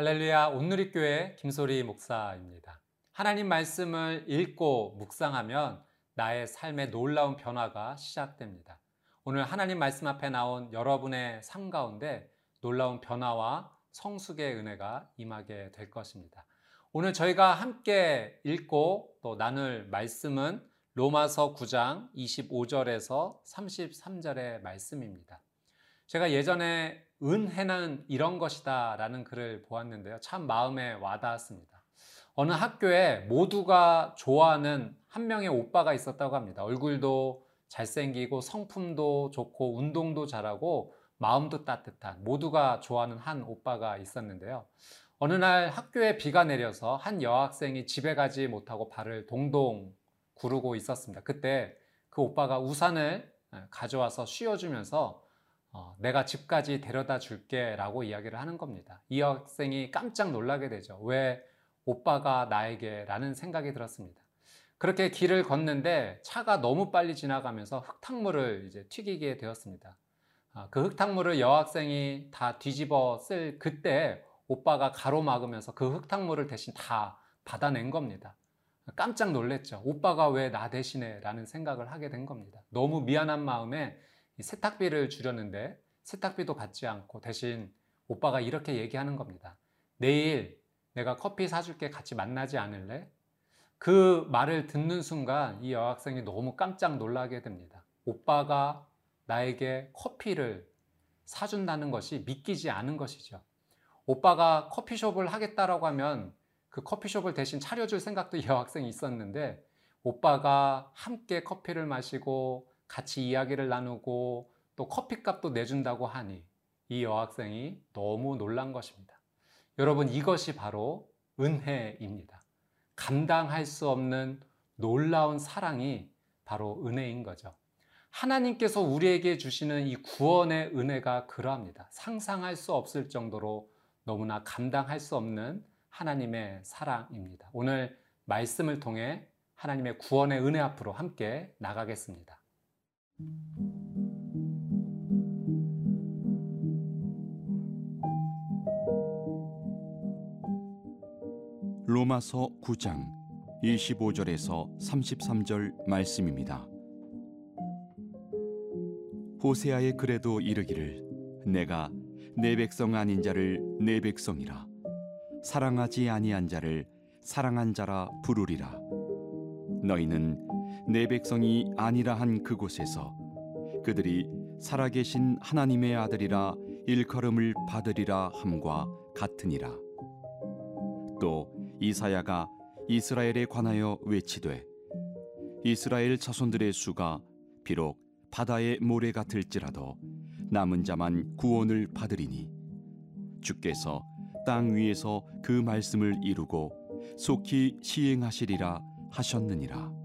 할렐루야 온누리교회 김소리 목사입니다. 하나님 말씀을 읽고 묵상하면 나의 삶의 놀라운 변화가 시작됩니다. 오늘 하나님 말씀 앞에 나온 여러분의 삶 가운데 놀라운 변화와 성숙의 은혜가 임하게 될 것입니다. 오늘 저희가 함께 읽고 또 나눌 말씀은 로마서 9장 25절에서 33절의 말씀입니다. 제가 예전에 은혜는 이런 것이다 라는 글을 보았는데요. 참 마음에 와닿았습니다. 어느 학교에 모두가 좋아하는 한 명의 오빠가 있었다고 합니다. 얼굴도 잘생기고 성품도 좋고 운동도 잘하고 마음도 따뜻한 모두가 좋아하는 한 오빠가 있었는데요. 어느 날 학교에 비가 내려서 한 여학생이 집에 가지 못하고 발을 동동 구르고 있었습니다. 그때 그 오빠가 우산을 가져와서 씌워주면서 어, 내가 집까지 데려다 줄게 라고 이야기를 하는 겁니다. 이 학생이 깜짝 놀라게 되죠. 왜 오빠가 나에게 라는 생각이 들었습니다. 그렇게 길을 걷는데 차가 너무 빨리 지나가면서 흙탕물을 이제 튀기게 되었습니다. 아, 그 흙탕물을 여학생이 다 뒤집어 쓸 그때 오빠가 가로막으면서 그 흙탕물을 대신 다 받아낸 겁니다. 깜짝 놀랐죠. 오빠가 왜 나 대신에 라는 생각을 하게 된 겁니다. 너무 미안한 마음에 세탁비를 주려는데 세탁비도 받지 않고 대신 오빠가 이렇게 얘기하는 겁니다. 내일 내가 커피 사줄게 같이 만나지 않을래? 그 말을 듣는 순간 이 여학생이 너무 깜짝 놀라게 됩니다. 오빠가 나에게 커피를 사준다는 것이 믿기지 않은 것이죠. 오빠가 커피숍을 하겠다라고 하면 그 커피숍을 대신 차려줄 생각도 이 여학생이 있었는데 오빠가 함께 커피를 마시고 같이 이야기를 나누고 또 커피값도 내준다고 하니 이 여학생이 너무 놀란 것입니다. 여러분 이것이 바로 은혜입니다. 감당할 수 없는 놀라운 사랑이 바로 은혜인 거죠. 하나님께서 우리에게 주시는 이 구원의 은혜가 그러합니다. 상상할 수 없을 정도로 너무나 감당할 수 없는 하나님의 사랑입니다. 오늘 말씀을 통해 하나님의 구원의 은혜 앞으로 함께 나가겠습니다. 로마서 9장 25절에서 33절 말씀입니다. 호세아의 글에도 이르기를 내가 내 백성 아닌 자를 내 백성이라 사랑하지 아니한 자를 사랑한 자라 부르리라 너희는 내 백성이 아니라 한 그곳에서 그들이 살아계신 하나님의 아들이라 일컬음을 받으리라 함과 같으니라. 또 이사야가 이스라엘에 관하여 외치되 이스라엘 자손들의 수가 비록 바다의 모래 같을지라도 남은 자만 구원을 받으리니 주께서 땅 위에서 그 말씀을 이루고 속히 시행하시리라 하셨느니라.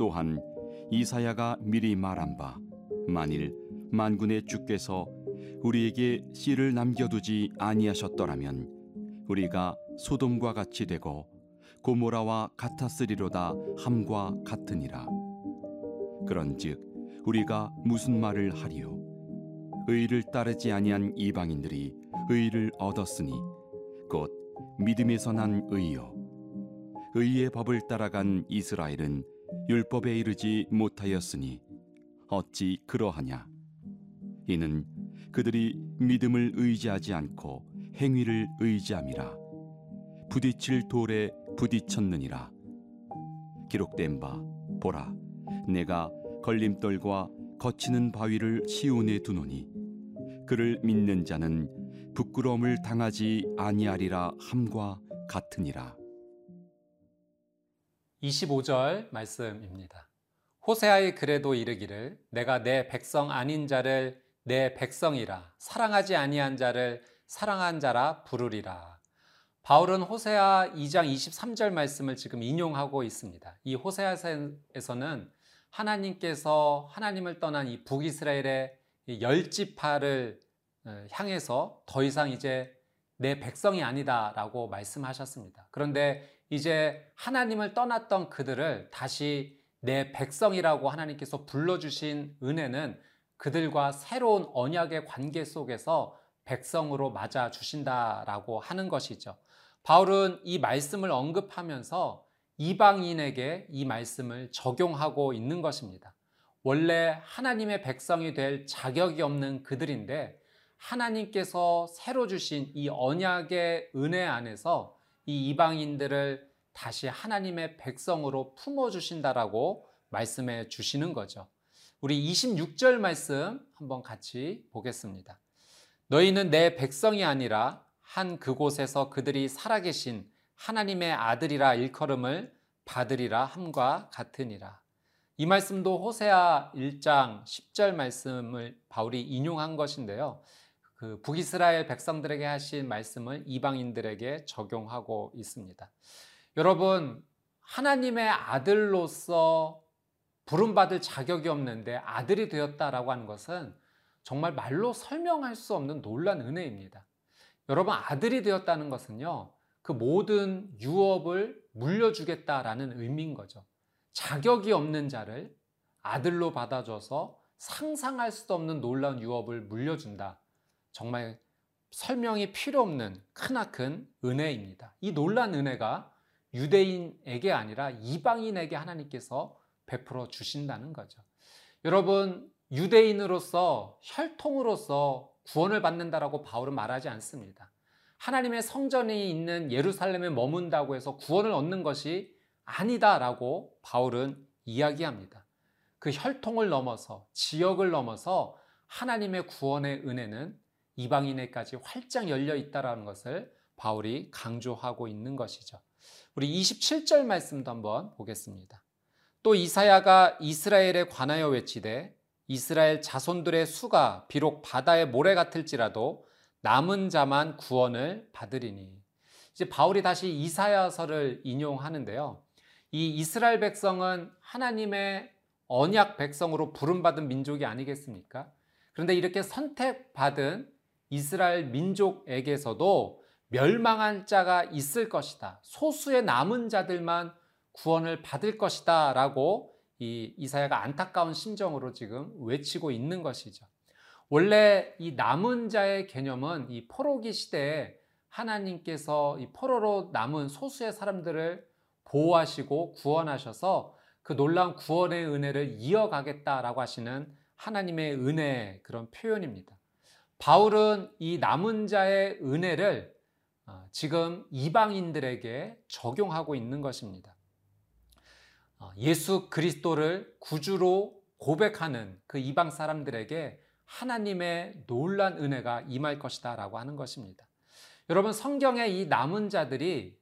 또한 이사야가 미리 말한 바 만일 만군의 주께서 우리에게 씨를 남겨두지 아니하셨더라면 우리가 소돔과 같이 되고 고모라와 같았으리로다 함과 같으니라. 그런즉 우리가 무슨 말을 하리요? 의를 따르지 아니한 이방인들이 의를 얻었으니 곧 믿음에서 난 의요. 의의 법을 따라간 이스라엘은 율법에 이르지 못하였으니 어찌 그러하냐? 이는 그들이 믿음을 의지하지 않고 행위를 의지함이라. 부딪힐 돌에 부딪혔느니라. 기록된 바 보라 내가 걸림돌과 거치는 바위를 시온에 두노니 그를 믿는 자는 부끄러움을 당하지 아니하리라 함과 같으니라 25절 말씀입니다. 호세아의 글에도 이르기를 내가 내 백성 아닌 자를 내 백성이라 사랑하지 아니한 자를 사랑한 자라 부르리라. 바울은 호세아 2장 23절 말씀을 지금 인용하고 있습니다. 이 호세아에서는 하나님께서 하나님을 떠난 이 북이스라엘의 열 지파를 어, 향해서 더 이상 이제 내 백성이 아니다라고 말씀하셨습니다. 그런데 이제 하나님을 떠났던 그들을 다시 내 백성이라고 하나님께서 불러주신 은혜는 그들과 새로운 언약의 관계 속에서 백성으로 맞아 주신다라고 하는 것이죠. 바울은 이 말씀을 언급하면서 이방인에게 이 말씀을 적용하고 있는 것입니다. 원래 하나님의 백성이 될 자격이 없는 그들인데 하나님께서 새로 주신 이 언약의 은혜 안에서 이 이방인들을 다시 하나님의 백성으로 품어 주신다라고 말씀해 주시는 거죠. 우리 26절 말씀 한번 같이 보겠습니다. 너희는 내 백성이 아니라 한 그곳에서 그들이 살아계신 하나님의 아들이라 일컬음을 받으리라 함과 같으니라. 이 말씀도 호세아 1장 10절 말씀을 바울이 인용한 것인데요. 그 북이스라엘 백성들에게 하신 말씀을 이방인들에게 적용하고 있습니다. 여러분, 하나님의 아들로서 부름받을 자격이 없는데 아들이 되었다라고 하는 것은 정말 말로 설명할 수 없는 놀란 은혜입니다. 여러분, 아들이 되었다는 것은요, 그 모든 유업을 물려주겠다라는 의미인 거죠. 자격이 없는 자를 아들로 받아줘서 상상할 수도 없는 놀라운 유업을 물려준다. 정말 설명이 필요 없는 크나큰 은혜입니다. 이 놀란 은혜가 유대인에게 아니라 이방인에게 하나님께서 베풀어 주신다는 거죠. 여러분, 유대인으로서 혈통으로서 구원을 받는다라고 바울은 말하지 않습니다. 하나님의 성전이 있는 예루살렘에 머문다고 해서 구원을 얻는 것이 아니다라고 바울은 이야기합니다. 그 혈통을 넘어서 지역을 넘어서 하나님의 구원의 은혜는 이방인에까지 활짝 열려 있다라는 것을 바울이 강조하고 있는 것이죠. 우리 27절 말씀도 한번 보겠습니다. 또 이사야가 이스라엘에 관하여 외치되 이스라엘 자손들의 수가 비록 바다의 모래 같을지라도 남은 자만 구원을 받으리니. 이제 바울이 다시 이사야서를 인용하는데요. 이 이스라엘 백성은 하나님의 언약 백성으로 부름받은 민족이 아니겠습니까? 그런데 이렇게 선택받은 이스라엘 민족에게서도 멸망한 자가 있을 것이다. 소수의 남은 자들만 구원을 받을 것이다. 라고 이 이사야가 안타까운 심정으로 지금 외치고 있는 것이죠. 원래 이 남은 자의 개념은 이 포로기 시대에 하나님께서 이 포로로 남은 소수의 사람들을 보호하시고 구원하셔서 그 놀라운 구원의 은혜를 이어가겠다라고 하시는 하나님의 은혜의 그런 표현입니다. 바울은 이 남은 자의 은혜를 어, 지금 이방인들에게 적용하고 있는 것입니다. 어, 예수 그리스도를 구주로 고백하는 그 이방 사람들에게 하나님의 놀란 은혜가 임할 것이다 라고 하는 것입니다. 여러분, 성경에 이 남은 자들이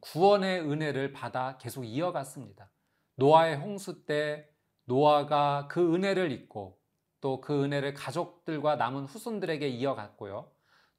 구원의 은혜를 받아 계속 이어갔습니다. 노아의 홍수 때 노아가 그 은혜를 잊고 또 그 은혜를 가족들과 남은 후손들에게 이어갔고요.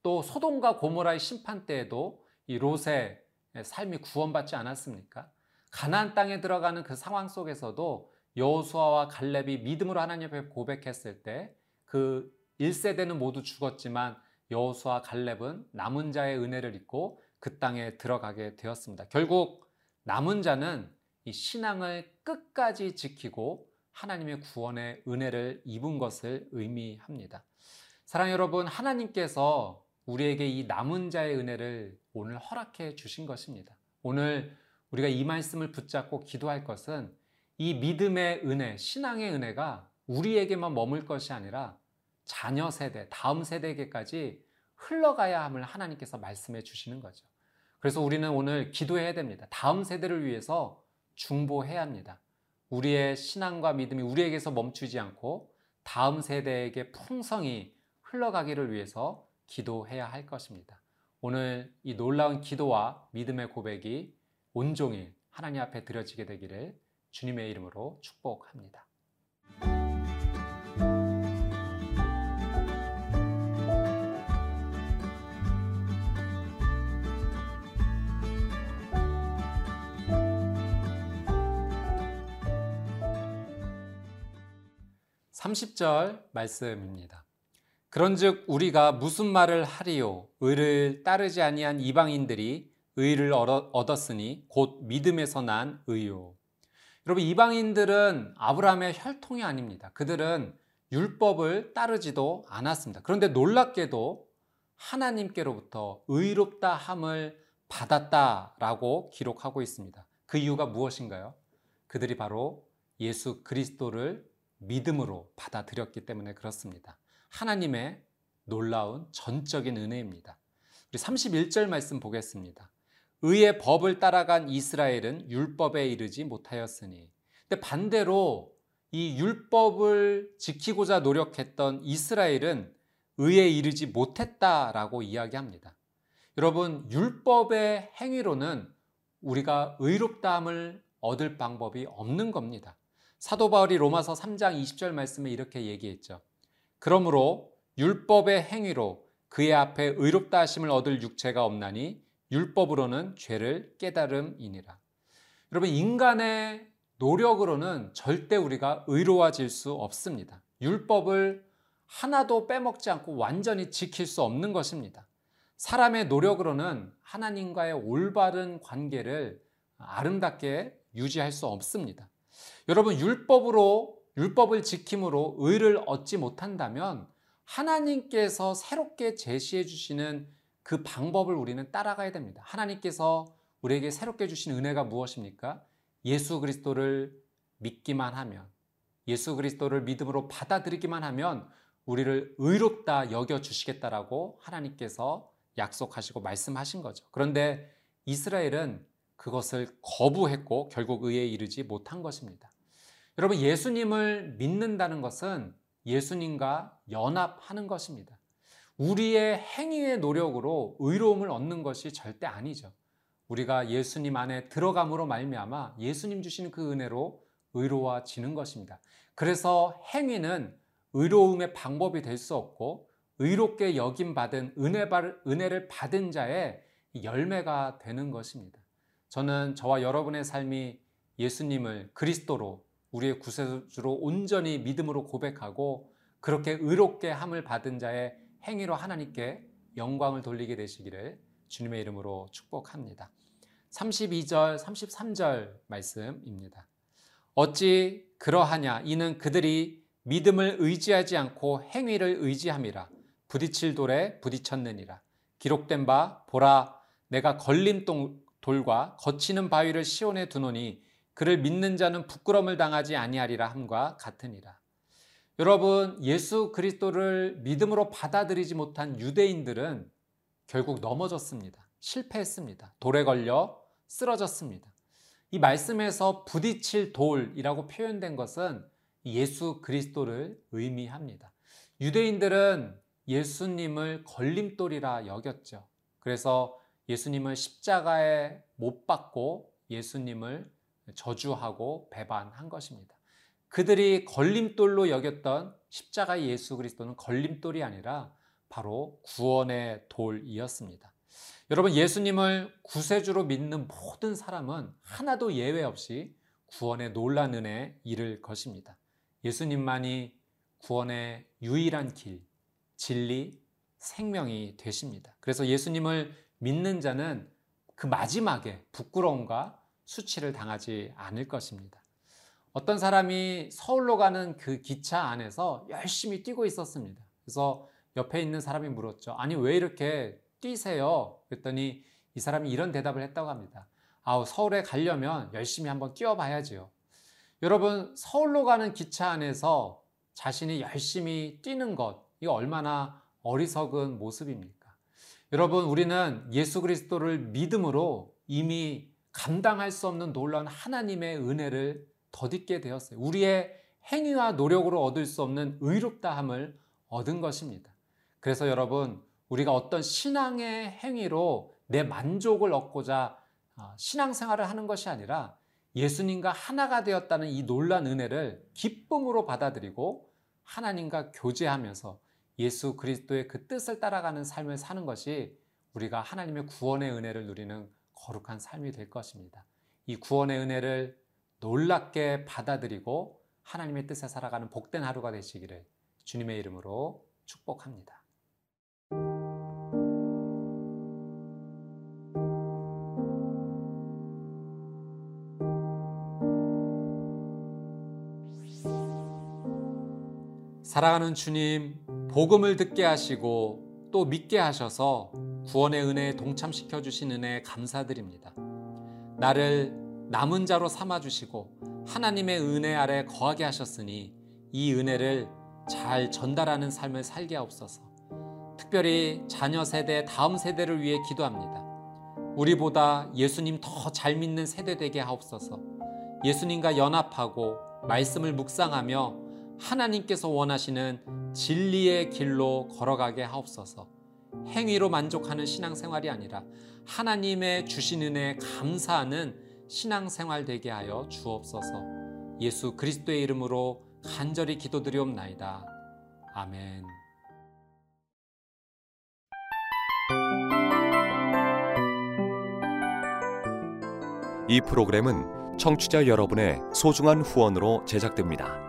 또 소돔과 고모라의 심판 때에도 이 롯의 삶이 구원받지 않았습니까? 가나안 땅에 들어가는 그 상황 속에서도 여호수아와 갈렙이 믿음으로 하나님 앞에 고백했을 때 그 1세대는 모두 죽었지만 여호수아 갈렙은 남은 자의 은혜를 입고 그 땅에 들어가게 되었습니다. 결국 남은 자는 이 신앙을 끝까지 지키고 하나님의 구원의 은혜를 입은 것을 의미합니다. 사랑 여러분, 하나님께서 우리에게 이 남은 자의 은혜를 오늘 허락해 주신 것입니다. 오늘 우리가 이 말씀을 붙잡고 기도할 것은 이 믿음의 은혜, 신앙의 은혜가 우리에게만 머물 것이 아니라 자녀 세대, 다음 세대에게까지 흘러가야 함을 하나님께서 말씀해 주시는 거죠. 그래서 우리는 오늘 기도해야 됩니다. 다음 세대를 위해서 중보해야 합니다. 우리의 신앙과 믿음이 우리에게서 멈추지 않고 다음 세대에게 풍성히 흘러가기를 위해서 기도해야 할 것입니다. 오늘 이 놀라운 기도와 믿음의 고백이 온종일 하나님 앞에 드려지게 되기를 주님의 이름으로 축복합니다. 30절 말씀입니다. 그런즉 우리가 무슨 말을 하리요 의를 따르지 아니한 이방인들이 의를 얻었으니 곧 믿음에서 난 의요. 여러분 이방인들은 아브라함의 혈통이 아닙니다. 그들은 율법을 따르지도 않았습니다. 그런데 놀랍게도 하나님께로부터 의롭다 함을 받았다라고 기록하고 있습니다. 그 이유가 무엇인가요? 그들이 바로 예수 그리스도를 믿음으로 받아들였기 때문에 그렇습니다. 하나님의 놀라운 전적인 은혜입니다. 우리 31절 말씀 보겠습니다. 의의 법을 따라간 이스라엘은 율법에 이르지 못하였으니. 근데 반대로 이 율법을 지키고자 노력했던 이스라엘은 의에 이르지 못했다라고 이야기합니다. 여러분, 율법의 행위로는 우리가 의롭다함을 얻을 방법이 없는 겁니다. 사도 바울이 로마서 3장 20절 말씀에 이렇게 얘기했죠. 그러므로 율법의 행위로 그의 앞에 의롭다 하심을 얻을 육체가 없나니 율법으로는 죄를 깨달음이니라. 여러분, 인간의 노력으로는 절대 우리가 의로워질 수 없습니다. 율법을 하나도 빼먹지 않고 완전히 지킬 수 없는 것입니다. 사람의 노력으로는 하나님과의 올바른 관계를 아름답게 유지할 수 없습니다. 여러분, 율법으로, 율법을 지킴으로 의를 얻지 못한다면 하나님께서 새롭게 제시해 주시는 그 방법을 우리는 따라가야 됩니다. 하나님께서 우리에게 새롭게 주신 은혜가 무엇입니까? 예수 그리스도를 믿기만 하면, 예수 그리스도를 믿음으로 받아들이기만 하면 우리를 의롭다 여겨 주시겠다라고 하나님께서 약속하시고 말씀하신 거죠. 그런데 이스라엘은 그것을 거부했고 결국 의에 이르지 못한 것입니다. 여러분, 예수님을 믿는다는 것은 예수님과 연합하는 것입니다. 우리의 행위의 노력으로 의로움을 얻는 것이 절대 아니죠. 우리가 예수님 안에 들어감으로 말미암아 예수님 주신 그 은혜로 의로워지는 것입니다. 그래서 행위는 의로움의 방법이 될 수 없고 의롭게 여김 받은 은혜, 은혜를 받은 자의 열매가 되는 것입니다. 저는 저와 여러분의 삶이 예수님을 그리스도로 우리의 구세주로 온전히 믿음으로 고백하고 그렇게 의롭게 함을 받은 자의 행위로 하나님께 영광을 돌리게 되시기를 주님의 이름으로 축복합니다. 32절, 33절 말씀입니다. 어찌 그러하냐? 이는 그들이 믿음을 의지하지 않고 행위를 의지함이라. 부딪힐 돌에 부딪혔느니라. 기록된 바 보라 내가 걸림 돌 과 거치는 바위를 시온에 두노니 그를 믿는 자는 부끄럼을 당하지 아니하리라 함과 같으니라. 여러분, 예수 그리스도를 믿음으로 받아들이지 못한 유대인들은 결국 넘어졌습니다. 실패했습니다. 돌에 걸려 쓰러졌습니다. 이 말씀에서 부딪힐 돌이라고 표현된 것은 예수 그리스도를 의미합니다. 유대인들은 예수님을 걸림돌이라 여겼죠. 그래서 예수님을 십자가에 못 박고 예수님을 저주하고 배반한 것입니다. 그들이 걸림돌로 여겼던 십자가 예수 그리스도는 걸림돌이 아니라 바로 구원의 돌이었습니다. 여러분, 예수님을 구세주로 믿는 모든 사람은 하나도 예외 없이 구원의 놀란 은혜 이를 것입니다. 예수님만이 구원의 유일한 길, 진리, 생명이 되십니다. 그래서 예수님을 믿는 자는 그 마지막에 부끄러움과 수치를 당하지 않을 것입니다. 어떤 사람이 서울로 가는 그 기차 안에서 열심히 뛰고 있었습니다. 그래서 옆에 있는 사람이 물었죠. 아니, 왜 이렇게 뛰세요? 그랬더니 이 사람이 이런 대답을 했다고 합니다. 아우, 서울에 가려면 열심히 한번 뛰어봐야지요. 여러분, 서울로 가는 기차 안에서 자신이 열심히 뛰는 것, 이거 얼마나 어리석은 모습입니까? 여러분, 우리는 예수 그리스도를 믿음으로 이미 감당할 수 없는 놀라운 하나님의 은혜를 덧입게 되었어요. 우리의 행위와 노력으로 얻을 수 없는 의롭다함을 얻은 것입니다. 그래서 여러분, 우리가 어떤 신앙의 행위로 내 만족을 얻고자 어, 신앙생활을 하는 것이 아니라 예수님과 하나가 되었다는 이 놀란 은혜를 기쁨으로 받아들이고 하나님과 교제하면서 예수 그리스도의 그 뜻을 따라가는 삶을 사는 것이 우리가 하나님의 구원의 은혜를 누리는 거룩한 삶이 될 것입니다. 이 구원의 은혜를 놀랍게 받아들이고 하나님의 뜻에 살아가는 복된 하루가 되시기를 주님의 이름으로 축복합니다. 사랑하는 주님, 복음을 듣게 하시고 또 믿게 하셔서 구원의 은혜에 동참시켜 주신 은혜 감사드립니다. 나를 남은 자로 삼아 주시고 하나님의 은혜 아래 거하게 하셨으니 이 은혜를 잘 전달하는 삶을 살게 하옵소서. 특별히 자녀 세대, 다음 세대를 위해 기도합니다. 우리보다 예수님 더 잘 믿는 세대 되게 하옵소서. 예수님과 연합하고 말씀을 묵상하며 하나님께서 원하시는 진리의 길로 걸어가게 하옵소서. 행위로 만족하는 신앙생활이 아니라 하나님의 주신 은혜에 감사하는 신앙생활 되게 하여 주옵소서. 예수 그리스도의 이름으로 간절히 기도드리옵나이다. 아멘. 이 프로그램은 청취자 여러분의 소중한 후원으로 제작됩니다.